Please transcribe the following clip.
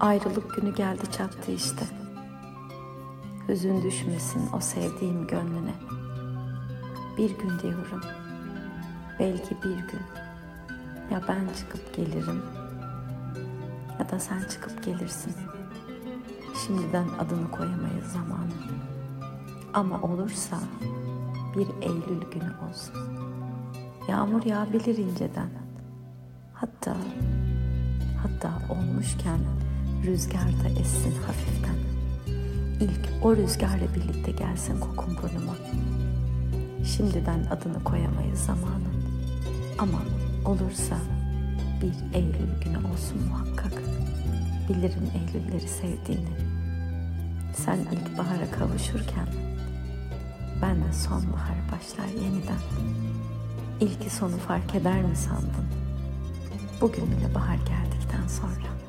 Ayrılık günü geldi çattı işte. Hüzün düşmesin o sevdiğim gönlüne. Bir gün diyorum, belki bir gün. Ya ben çıkıp gelirim ya da sen çıkıp gelirsin. Şimdiden adını koyamayız zamanı. Ama olursa bir Eylül günü olsun. Yağmur yağabilir inceden. Hatta hatta olmuşken rüzgar da essin hafiften. İlk o rüzgarla birlikte gelsin kokun burnuma. Şimdiden adını koyamayız zamanın. Ama olursa bir Eylül günü olsun muhakkak. Bilirim Eylülleri sevdiğini. Sen ilkbahara kavuşurken ben de sonbahar başlar yeniden. İlki sonu fark eder mi sandın? Bugün bile bahar geldikten sonra.